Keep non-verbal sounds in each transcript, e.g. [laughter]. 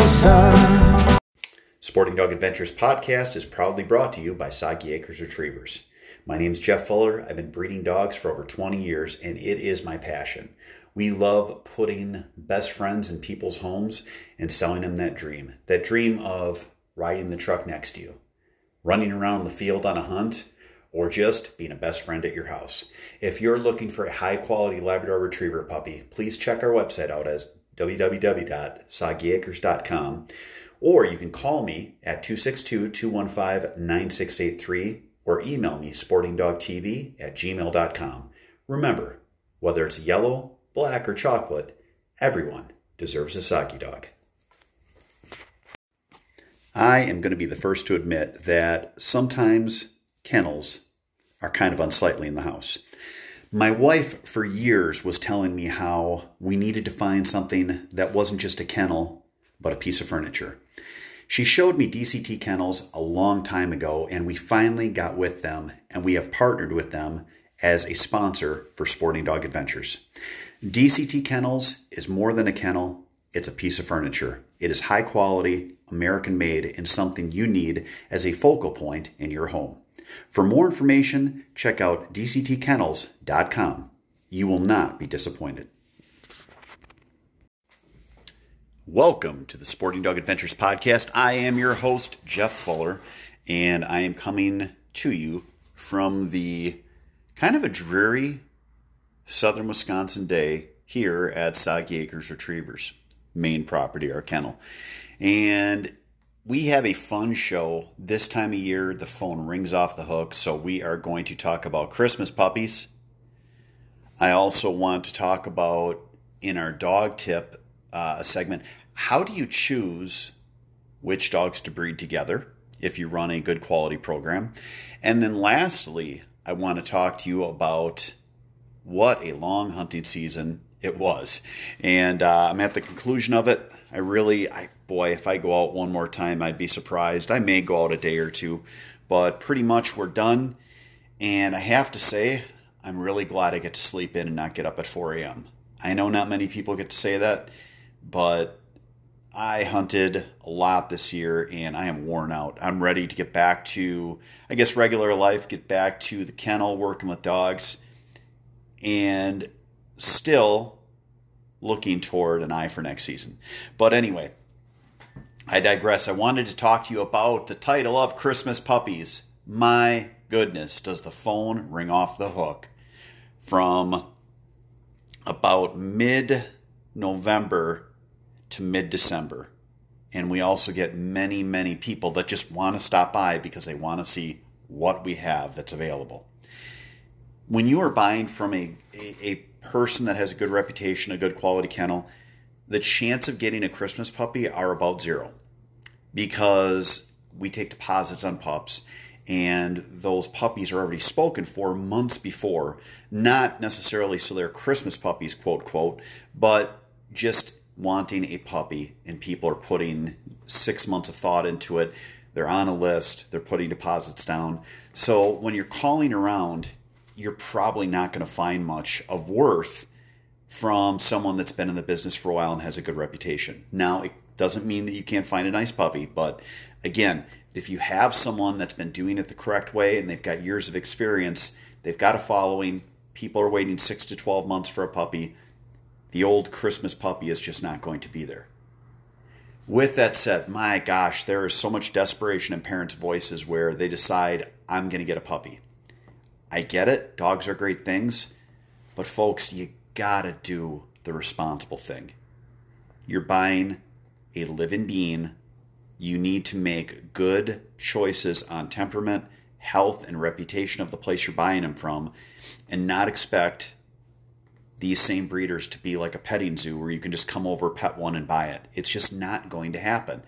the sun. Sporting Dog Adventures podcast is proudly brought to you by Soggy Acres Retrievers. My name is Jeff Fuller. I've been breeding dogs for over 20 years, and it is my passion. We love putting best friends in people's homes and selling them that dream that dream of riding the truck next to you, running around the field on a hunt, or just being a best friend at your house. If you're looking for a high quality Labrador Retriever puppy, please check our website out as www.soggyacres.com or you can call me at 262 215 9683 or email me sportingdogtv at gmail.com. Remember, whether it's yellow, black, or chocolate, everyone deserves a Soggy dog. I am going to be the first to admit that sometimes kennels are kind of unsightly in the house. My wife, for years, was telling me how we needed to find something that wasn't just a kennel, but a piece of furniture. She showed me DCT kennels a long time ago, and we finally got with them, and we have partnered with them as a sponsor for Sporting Dog Adventures. DCT Kennels is more than a kennel, it's a piece of furniture. It is high quality, American made, and something you need as a focal point in your home. For more information, check out dctkennels.com. You will not be disappointed. Welcome to the Sporting Dog Adventures podcast. I am your host, Jeff Fuller, and I am coming to you from the kind of a dreary southern Wisconsin day here at Soggy Acres Retrievers, main property, our kennel. And we have a fun show this time of year. The phone rings off the hook, so we are going to talk about Christmas puppies. I also want to talk about in our dog tip uh, segment how do you choose which dogs to breed together if you run a good quality program? And then lastly, I want to talk to you about what a long hunting season it was. And uh, I'm at the conclusion of it. I really, I boy, if I go out one more time, I'd be surprised. I may go out a day or two, but pretty much we're done. And I have to say, I'm really glad I get to sleep in and not get up at 4 a.m. I know not many people get to say that, but I hunted a lot this year and I am worn out. I'm ready to get back to, I guess, regular life, get back to the kennel, working with dogs, and still looking toward an eye for next season. But anyway, I digress. I wanted to talk to you about the title of Christmas Puppies. My goodness, does the phone ring off the hook from about mid November to mid December. And we also get many, many people that just want to stop by because they want to see what we have that's available. When you are buying from a, a, a person that has a good reputation, a good quality kennel, the chance of getting a Christmas puppy are about zero because we take deposits on pups and those puppies are already spoken for months before. Not necessarily so they're Christmas puppies, quote, quote, but just wanting a puppy and people are putting six months of thought into it. They're on a list, they're putting deposits down. So when you're calling around, you're probably not going to find much of worth from someone that's been in the business for a while and has a good reputation. Now, it doesn't mean that you can't find a nice puppy, but again, if you have someone that's been doing it the correct way and they've got years of experience, they've got a following, people are waiting six to 12 months for a puppy, the old Christmas puppy is just not going to be there. With that said, my gosh, there is so much desperation in parents' voices where they decide, I'm going to get a puppy. I get it, dogs are great things, but folks, you got to do the responsible thing. You're buying a living being. You need to make good choices on temperament, health, and reputation of the place you're buying them from, and not expect these same breeders to be like a petting zoo where you can just come over, pet one, and buy it. It's just not going to happen.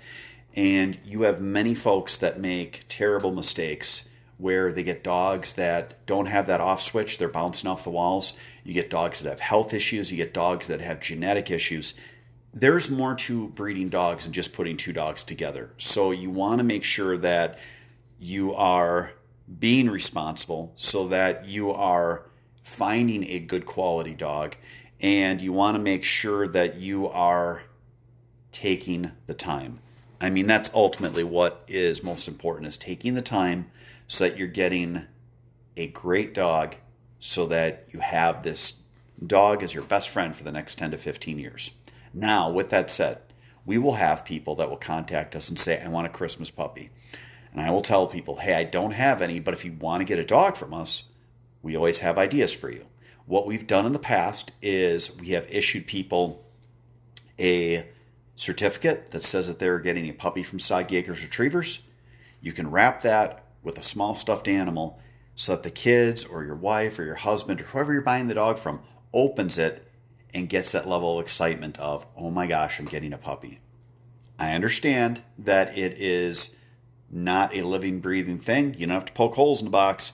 And you have many folks that make terrible mistakes where they get dogs that don't have that off switch, they're bouncing off the walls. You get dogs that have health issues, you get dogs that have genetic issues. There's more to breeding dogs than just putting two dogs together. So you want to make sure that you are being responsible so that you are finding a good quality dog and you want to make sure that you are taking the time. I mean that's ultimately what is most important is taking the time so that you're getting a great dog so that you have this dog as your best friend for the next 10 to 15 years. Now, with that said, we will have people that will contact us and say, I want a Christmas puppy. And I will tell people, hey, I don't have any, but if you want to get a dog from us, we always have ideas for you. What we've done in the past is we have issued people a certificate that says that they're getting a puppy from Soggy Retrievers. You can wrap that with a small stuffed animal so that the kids or your wife or your husband or whoever you're buying the dog from opens it and gets that level of excitement of, oh my gosh, I'm getting a puppy. I understand that it is not a living, breathing thing. You don't have to poke holes in the box,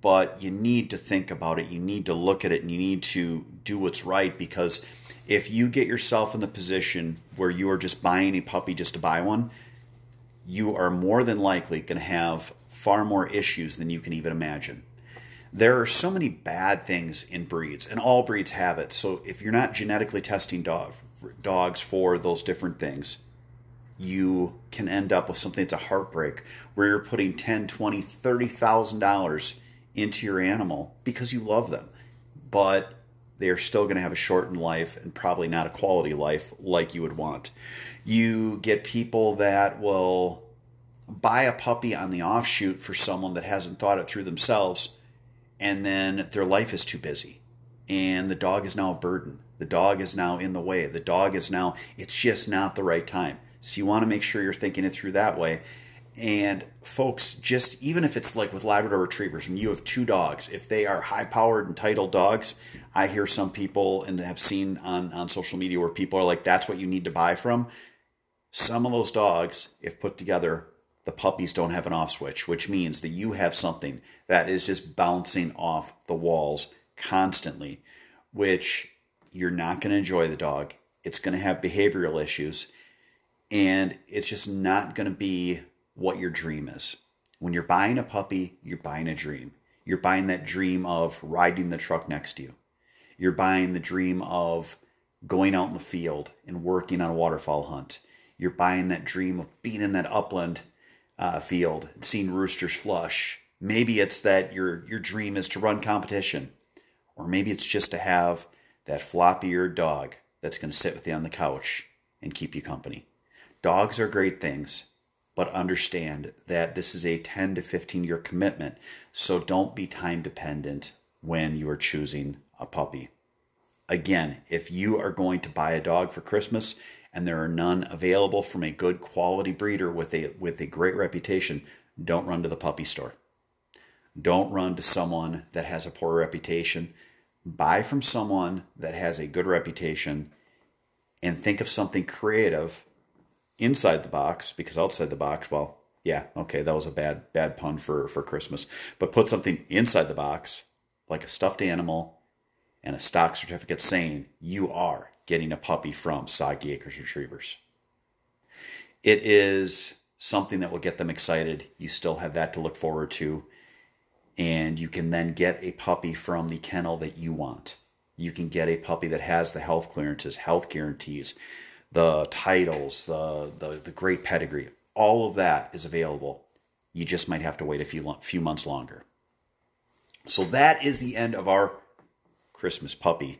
but you need to think about it. You need to look at it and you need to do what's right because if you get yourself in the position where you are just buying a puppy just to buy one, you are more than likely going to have far more issues than you can even imagine. There are so many bad things in breeds, and all breeds have it. So if you're not genetically testing dog, dogs for those different things, you can end up with something that's a heartbreak where you're putting 10 20 $30000 into your animal because you love them but they are still going to have a shortened life and probably not a quality life like you would want you get people that will buy a puppy on the offshoot for someone that hasn't thought it through themselves, and then their life is too busy. And the dog is now a burden. The dog is now in the way. The dog is now, it's just not the right time. So you want to make sure you're thinking it through that way. And folks, just even if it's like with Labrador retrievers, when you have two dogs, if they are high powered, entitled dogs, I hear some people and have seen on, on social media where people are like, that's what you need to buy from. Some of those dogs, if put together, the puppies don't have an off switch, which means that you have something that is just bouncing off the walls constantly, which you're not going to enjoy the dog. It's going to have behavioral issues, and it's just not going to be what your dream is. When you're buying a puppy, you're buying a dream. You're buying that dream of riding the truck next to you. You're buying the dream of going out in the field and working on a waterfowl hunt. You're buying that dream of being in that upland uh, field seen roosters flush. Maybe it's that your your dream is to run competition, or maybe it's just to have that floppy-eared dog that's going to sit with you on the couch and keep you company. Dogs are great things, but understand that this is a 10 to 15 year commitment, so don't be time dependent when you are choosing a puppy. Again, if you are going to buy a dog for Christmas and there are none available from a good quality breeder with a with a great reputation, don't run to the puppy store. Don't run to someone that has a poor reputation. Buy from someone that has a good reputation and think of something creative inside the box because outside the box, well, yeah, okay, that was a bad bad pun for for Christmas. But put something inside the box like a stuffed animal and a stock certificate saying you are getting a puppy from Soggy Acres Retrievers. It is something that will get them excited. You still have that to look forward to. And you can then get a puppy from the kennel that you want. You can get a puppy that has the health clearances, health guarantees, the titles, the, the, the great pedigree. All of that is available. You just might have to wait a few, few months longer. So that is the end of our Christmas puppy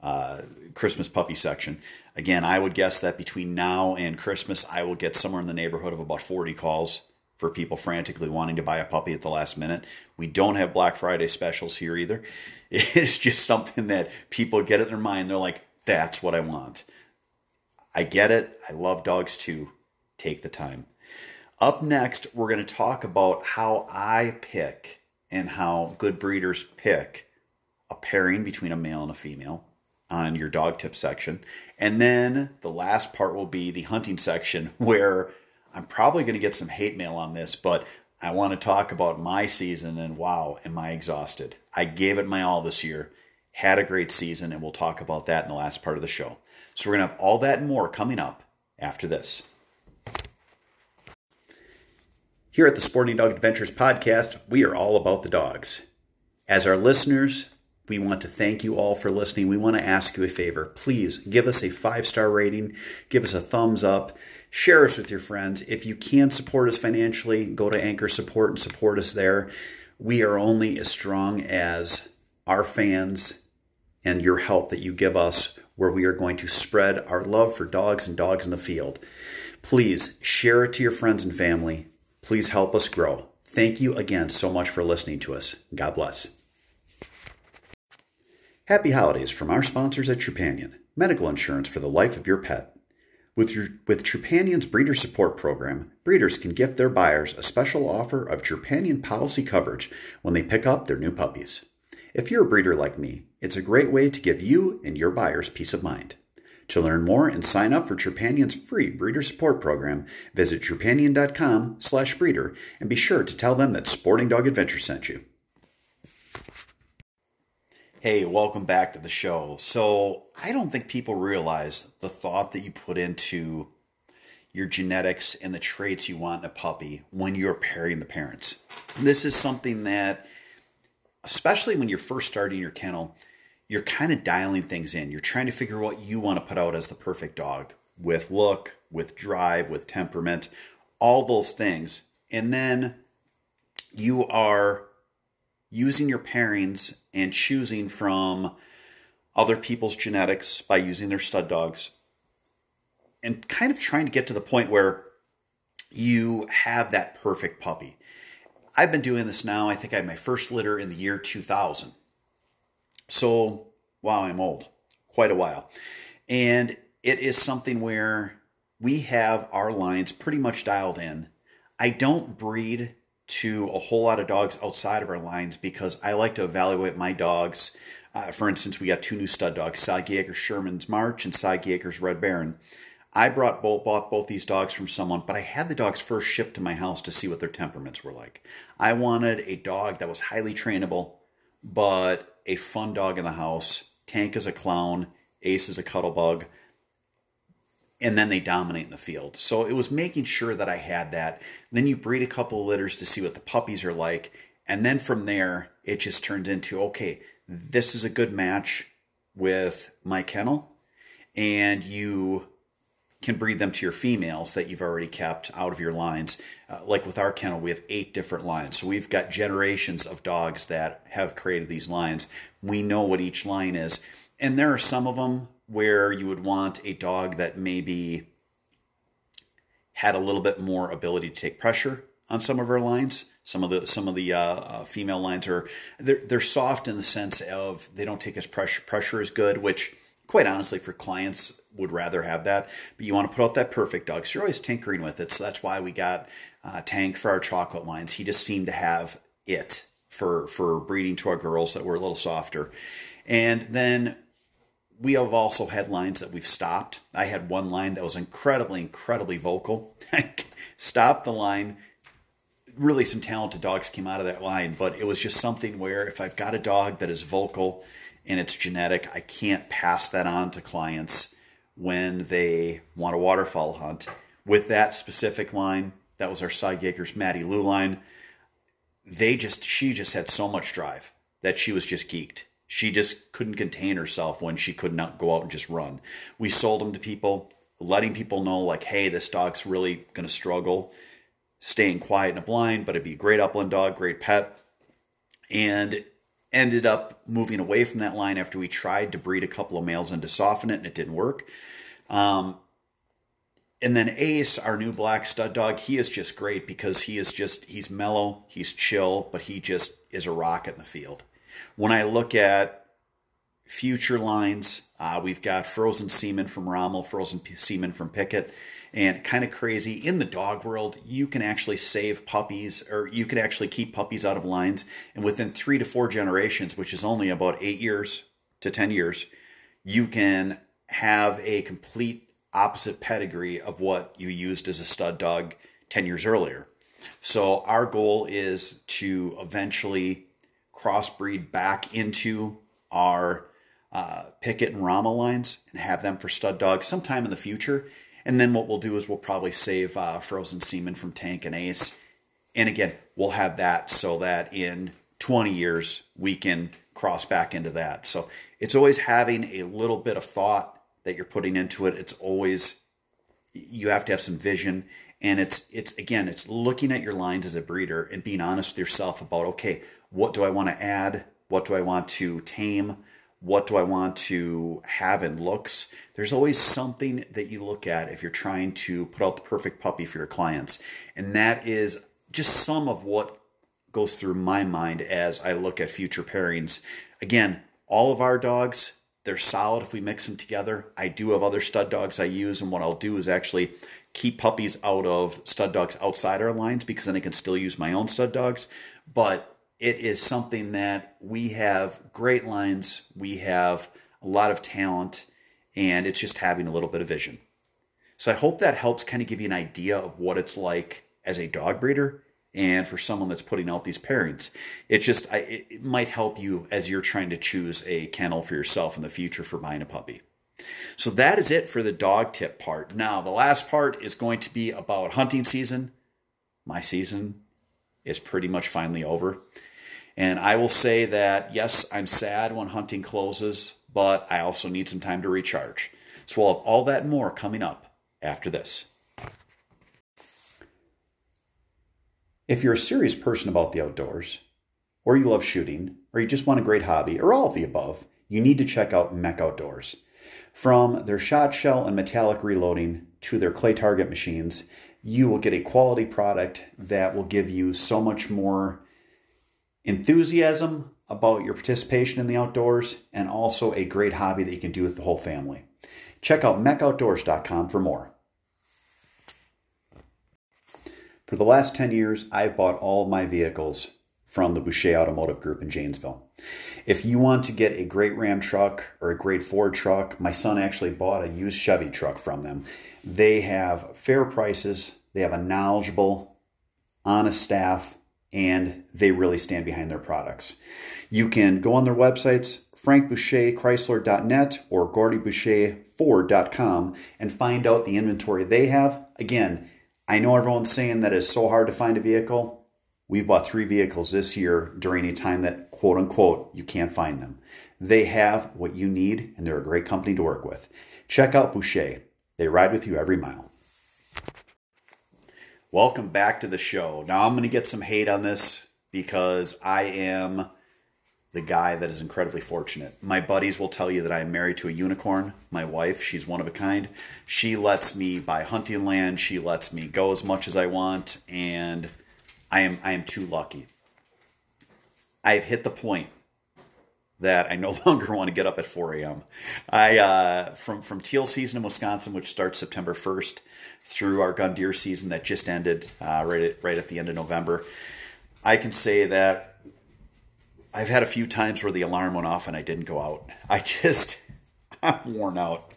uh, Christmas puppy section. Again, I would guess that between now and Christmas, I will get somewhere in the neighborhood of about 40 calls for people frantically wanting to buy a puppy at the last minute. We don't have Black Friday specials here either. [laughs] It's just something that people get in their mind. They're like, that's what I want. I get it. I love dogs too. Take the time. Up next, we're going to talk about how I pick and how good breeders pick a pairing between a male and a female on your dog tip section. And then the last part will be the hunting section [laughs] where I'm probably going to get some hate mail on this, but I want to talk about my season and wow, am I exhausted? I gave it my all this year, had a great season, and we'll talk about that in the last part of the show. So we're going to have all that and more coming up after this. Here at the Sporting Dog Adventures podcast, we are all about the dogs. As our listeners, we want to thank you all for listening. We want to ask you a favor. Please give us a five star rating, give us a thumbs up, share us with your friends. If you can support us financially, go to Anchor Support and support us there. We are only as strong as our fans and your help that you give us, where we are going to spread our love for dogs and dogs in the field. Please share it to your friends and family. Please help us grow. Thank you again so much for listening to us. God bless. Happy holidays from our sponsors at Trupanion, medical insurance for the life of your pet. With, your, with Trupanion's breeder support program, breeders can gift their buyers a special offer of Trupanion policy coverage when they pick up their new puppies. If you're a breeder like me, it's a great way to give you and your buyers peace of mind. To learn more and sign up for Trupanion's free breeder support program, visit trupanion.com slash breeder and be sure to tell them that Sporting Dog Adventure sent you. Hey, welcome back to the show. So, I don't think people realize the thought that you put into your genetics and the traits you want in a puppy when you're pairing the parents. This is something that, especially when you're first starting your kennel, you're kind of dialing things in. You're trying to figure what you want to put out as the perfect dog with look, with drive, with temperament, all those things. And then you are using your pairings and choosing from other people's genetics by using their stud dogs and kind of trying to get to the point where you have that perfect puppy. I've been doing this now. I think I had my first litter in the year 2000. So, wow, I'm old. Quite a while. And it is something where we have our lines pretty much dialed in. I don't breed to a whole lot of dogs outside of our lines because I like to evaluate my dogs. Uh, for instance, we got two new stud dogs, Acres Sherman's March and Acres Red Baron. I brought both, bought both these dogs from someone, but I had the dogs first shipped to my house to see what their temperaments were like. I wanted a dog that was highly trainable, but a fun dog in the house. Tank is a clown, Ace is a cuddle bug, and then they dominate in the field. So it was making sure that I had that. Then you breed a couple of litters to see what the puppies are like. And then from there, it just turns into okay, this is a good match with my kennel. And you can breed them to your females that you've already kept out of your lines. Uh, like with our kennel, we have eight different lines. So we've got generations of dogs that have created these lines. We know what each line is. And there are some of them where you would want a dog that maybe had a little bit more ability to take pressure on some of our lines. Some of the some of the uh, uh, female lines are they're, they're soft in the sense of they don't take as pressure pressure as good, which quite honestly for clients would rather have that. But you want to put out that perfect dog. So you're always tinkering with it. So that's why we got uh, Tank for our chocolate lines. He just seemed to have it for for breeding to our girls that were a little softer. And then we have also had lines that we've stopped. I had one line that was incredibly, incredibly vocal. [laughs] stopped the line. Really, some talented dogs came out of that line, but it was just something where if I've got a dog that is vocal and it's genetic, I can't pass that on to clients when they want a waterfowl hunt. With that specific line, that was our Side Maddie Lou line. They just, she just had so much drive that she was just geeked she just couldn't contain herself when she could not go out and just run. We sold them to people, letting people know, like, hey, this dog's really going to struggle staying quiet in a blind, but it'd be a great upland dog, great pet. And ended up moving away from that line after we tried to breed a couple of males and to soften it, and it didn't work. Um, and then Ace, our new black stud dog, he is just great because he is just, he's mellow, he's chill, but he just is a rock in the field. When I look at future lines, uh, we've got Frozen Semen from Rommel, Frozen Semen from Pickett, and kind of crazy. In the dog world, you can actually save puppies, or you can actually keep puppies out of lines, and within three to four generations, which is only about eight years to 10 years, you can have a complete opposite pedigree of what you used as a stud dog 10 years earlier. So our goal is to eventually crossbreed back into our uh, Pickett and Rama lines and have them for stud dogs sometime in the future. And then what we'll do is we'll probably save uh, Frozen Semen from Tank and Ace. And again, we'll have that so that in 20 years we can cross back into that. So it's always having a little bit of thought that you're putting into it. It's always you have to have some vision and it's it's again it's looking at your lines as a breeder and being honest with yourself about okay what do i want to add? What do i want to tame? What do i want to have in looks? There's always something that you look at if you're trying to put out the perfect puppy for your clients. And that is just some of what goes through my mind as i look at future pairings. Again all of our dogs they're solid if we mix them together. I do have other stud dogs i use and what i'll do is actually keep puppies out of stud dogs outside our lines because then I can still use my own stud dogs. But it is something that we have great lines, we have a lot of talent, and it's just having a little bit of vision. So I hope that helps kind of give you an idea of what it's like as a dog breeder and for someone that's putting out these pairings. It just I, it might help you as you're trying to choose a kennel for yourself in the future for buying a puppy. So that is it for the dog tip part. Now, the last part is going to be about hunting season. My season is pretty much finally over. And I will say that, yes, I'm sad when hunting closes, but I also need some time to recharge. So we'll have all that and more coming up after this. If you're a serious person about the outdoors, or you love shooting, or you just want a great hobby, or all of the above, you need to check out MEC Outdoors. From their shot shell and metallic reloading to their clay target machines, you will get a quality product that will give you so much more enthusiasm about your participation in the outdoors and also a great hobby that you can do with the whole family. Check out mecoutdoors.com for more. For the last 10 years, I've bought all my vehicles from the Boucher Automotive Group in Janesville. If you want to get a great Ram truck or a great Ford truck, my son actually bought a used Chevy truck from them. They have fair prices, they have a knowledgeable, honest staff, and they really stand behind their products. You can go on their websites, frankboucherchrysler.net or gordieboucherford.com, and find out the inventory they have. Again, I know everyone's saying that it's so hard to find a vehicle. We've bought three vehicles this year during a time that, quote unquote, you can't find them. They have what you need, and they're a great company to work with. Check out Boucher. They ride with you every mile. Welcome back to the show. Now, I'm going to get some hate on this because I am the guy that is incredibly fortunate. My buddies will tell you that I am married to a unicorn. My wife, she's one of a kind. She lets me buy hunting land, she lets me go as much as I want, and I am I am too lucky. I've hit the point that I no [laughs] longer want to get up at 4 a.m. I uh, from from teal season in Wisconsin, which starts September 1st, through our gun deer season that just ended uh, right at right at the end of November. I can say that I've had a few times where the alarm went off and I didn't go out. I [laughs] just I'm worn out.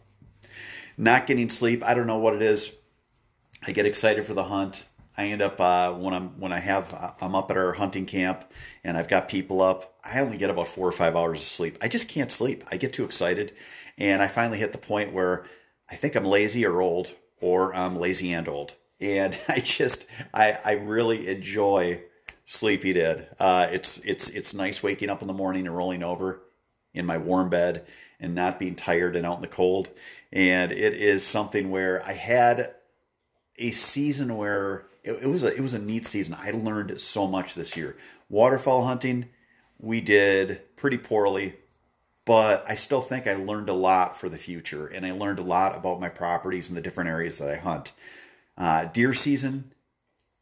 Not getting sleep. I don't know what it is. I get excited for the hunt. I end up uh, when I'm when I have uh, I'm up at our hunting camp and I've got people up. I only get about four or five hours of sleep. I just can't sleep. I get too excited, and I finally hit the point where I think I'm lazy or old, or I'm lazy and old, and [laughs] I just I I really enjoy sleepy dead. Uh, it's it's it's nice waking up in the morning and rolling over in my warm bed and not being tired and out in the cold. And it is something where I had a season where it, it, was a it was a neat season. I learned so much this year. Waterfowl hunting, we did pretty poorly, but I still think I learned a lot for the future, and I learned a lot about my properties and the different areas that I hunt. Uh, deer season,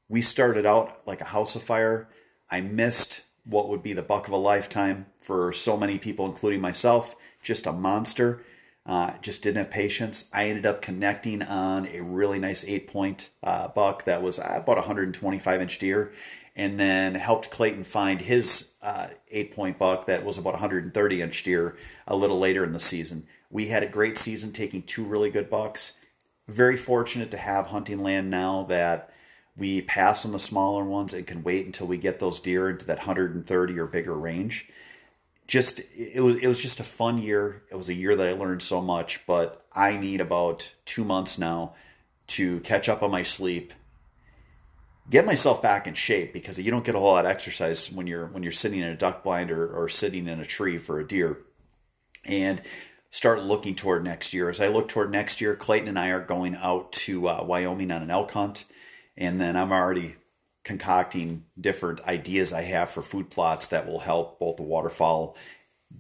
we started out like a house of fire. I missed what would be the buck of a lifetime for so many people, including myself. Just a monster. Uh, just didn't have patience. I ended up connecting on a really nice eight point uh, buck that was uh, about 125 inch deer. and then helped Clayton find his uh, eight point buck that was about 130 inch deer a little later in the season. We had a great season taking two really good bucks. Very fortunate to have hunting land now that we pass on the smaller ones and can wait until we get those deer into that 130 or bigger range. Just it was it was just a fun year. It was a year that I learned so much, but I need about 2 months now to catch up on my sleep, get myself back in shape because you don't get a whole lot of exercise when you're when you're sitting in a duck blind or, or sitting in a tree for a deer. And start looking toward next year. As I look toward next year, Clayton and I are going out to uh, Wyoming on an elk hunt, and then I'm already concocting different ideas I have for food plots that will help both the waterfowl,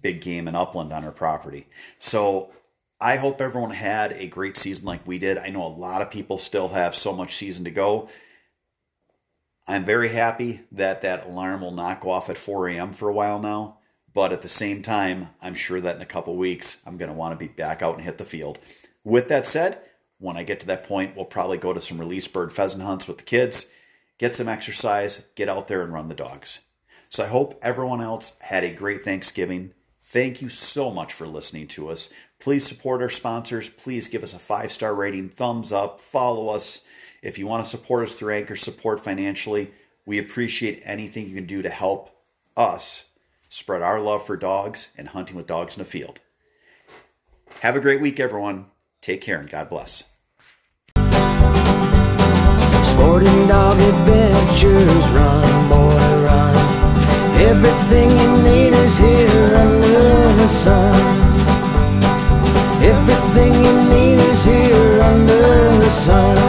big game, and upland on our property. So I hope everyone had a great season like we did. I know a lot of people still have so much season to go. I'm very happy that that alarm will not go off at 4 a.m. for a while now. But at the same time, I'm sure that in a couple weeks, I'm going to want to be back out and hit the field. With that said, when I get to that point, we'll probably go to some release bird pheasant hunts with the kids, get some exercise, get out there and run the dogs. So I hope everyone else had a great Thanksgiving. Thank you so much for listening to us. Please support our sponsors. Please give us a five star rating, thumbs up, follow us. If you want to support us through Anchor support financially, we appreciate anything you can do to help us spread our love for dogs and hunting with dogs in the field. Have a great week, everyone. Take care and God bless. Sporting dog adventures, run, boy, run. Everything you need is here under the sun. Everything you need is here under the sun.